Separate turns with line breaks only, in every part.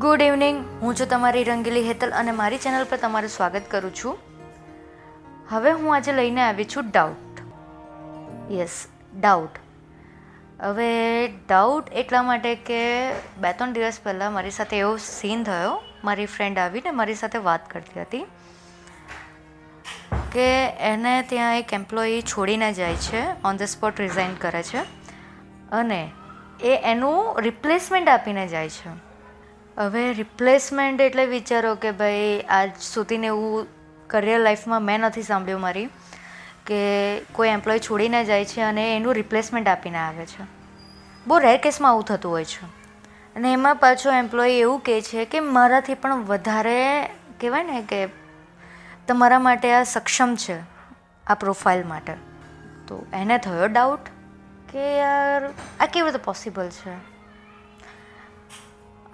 Good evening હું છું તમારી રંગીલી હેતલ અને મારી ચેનલ પર તમારું સ્વાગત કરું છું. હવે હું આજે લઈને આવી છું ડાઉટ યસ ડાઉટ હવે ડાઉટ એટલા માટે કે બે ત્રણ દિવસ પહેલાં મારી સાથે એવો સીન થયો. મારી ફ્રેન્ડ આવીને મારી સાથે વાત કરતી હતી કે એને ત્યાં એક એમ્પ્લોયી છોડીને જાય છે ઓન ધ સ્પોટ રિઝાઇન કરે છે અને એ એનું રિપ્લેસમેન્ટ આપીને જાય છે. હવે રિપ્લેસમેન્ટ એટલે વિચારો કે ભાઈ આજ સુધીને એવું કરિયર લાઈફમાં મેં નથી સાંભળ્યું મારી, કે કોઈ એમ્પ્લોય છોડીને જાય છે અને એનું રિપ્લેસમેન્ટ આપીને આવે છે. બહુ રેર કેસમાં આવું થતું હોય છે. અને એમાં પાછો એમ્પ્લોય એવું કહે છે કે મારાથી પણ વધારે કહેવાય ને કે તમારા માટે આ સક્ષમ છે, આ પ્રોફાઇલ માટે. તો એને થયો ડાઉટ કે યાર, આ કેવી રીતે પોસિબલ છે?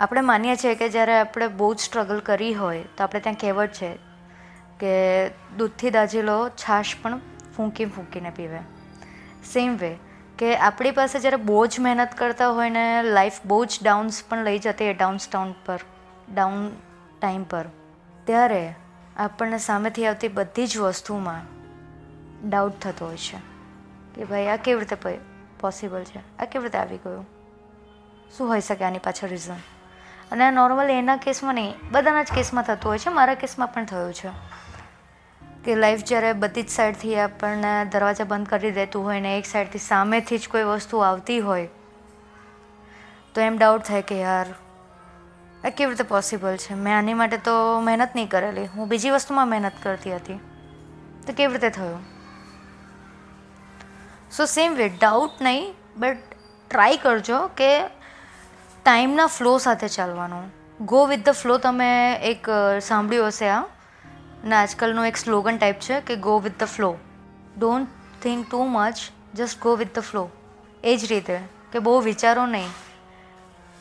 આપણે માનીએ છીએ કે જ્યારે આપણે બહુ જ સ્ટ્રગલ કરી હોય, તો આપણે ત્યાં કહેવત છે કે દૂધથી દાજેલો છાશ પણ ફૂંકી ફૂંકીને પીવે. સેમ વે કે આપણી પાસે જ્યારે બહુ જ મહેનત કરતા હોય ને લાઈફ બહુ જ ડાઉન્સ પણ લઈ જતી હોય ડાઉન્સ ટાઉન પર ડાઉન ટાઈમ પર, ત્યારે આપણને સામેથી આવતી બધી જ વસ્તુમાં ડાઉટ થતો હોય છે કે ભાઈ આ કેવી રીતે પોસિબલ છે? આ કેવી રીતે આવી ગયું? શું હોઈ શકે આની પાછળ રીઝન અને નોર્મલ એના કેસમાં નહીં, બધાના જ કેસમાં થતું હોય છે, મારા કેસમાં પણ થયું છે. કે લાઈફ જ્યારે બધી જ સાઈડથી આપણને દરવાજા બંધ કરી દેતું હોય ને એક સાઈડથી સામેથી જ કોઈ વસ્તુ આવતી હોય, તો એમ ડાઉટ થાય કે યાર, આ કેવી રીતે પોસિબલ છે? મેં આની માટે તો મહેનત નહીં કરેલી. હું બીજી વસ્તુમાં મહેનત કરતી હતી. તો કેવી રીતે થયું? સો સેમ વે ડાઉટ નહીં બટ ટ્રાય કરજો કે ટાઈમના ફ્લો સાથે ચાલવાનું. ગો વિથ ધ ફ્લો તમે એક સાંભળ્યું હશે આ? ને આજકાલનું એક સ્લોગન ટાઈપ છે કે go with the flow don't think too much just go with the flow એ જ રીતે કે બહુ વિચારો નહીં.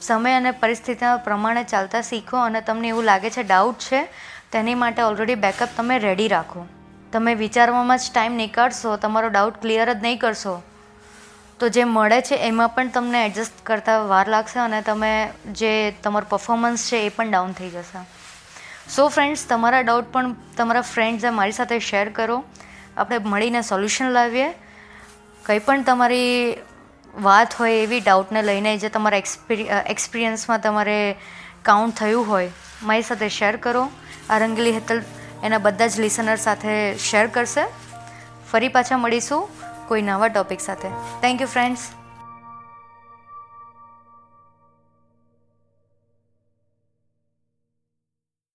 સમય અને પરિસ્થિતિના પ્રમાણે ચાલતા શીખો અને તમને એવું લાગે છે ડાઉટ છે, તેની માટે ઓલરેડી બેકઅપ તમે રેડી રાખો. તમે વિચારવામાં જ ટાઈમ નીકાળશો, તમારો ડાઉટ ક્લિયર જ નહીં કરશો. તો જે મળે છે, એમાં પણ તમને એડજસ્ટ કરતાં વાર લાગશે અને તમે જે તમારું પરફોર્મન્સ છે, એ પણ ડાઉન થઈ જશે. સો ફ્રેન્ડ્સ તમારા ડાઉટ પણ તમારા ફ્રેન્ડ્સે મારી સાથે શેર કરો. આપણે મળીને સોલ્યુશન લાવીએ. કંઈ પણ તમારી વાત હોય એવી ડાઉટને લઈને જે તમારા એક્સપિરિયન્સમાં તમારે કાઉન્ટ થયું હોય, મારી સાથે શેર કરો. આ રંગીલી હેતલ એના બધા જ લિસનર સાથે શેર કરશે. ફરી પાછા મળીશું. કોઈ નવા ટોપિક સાથે. Thank you friends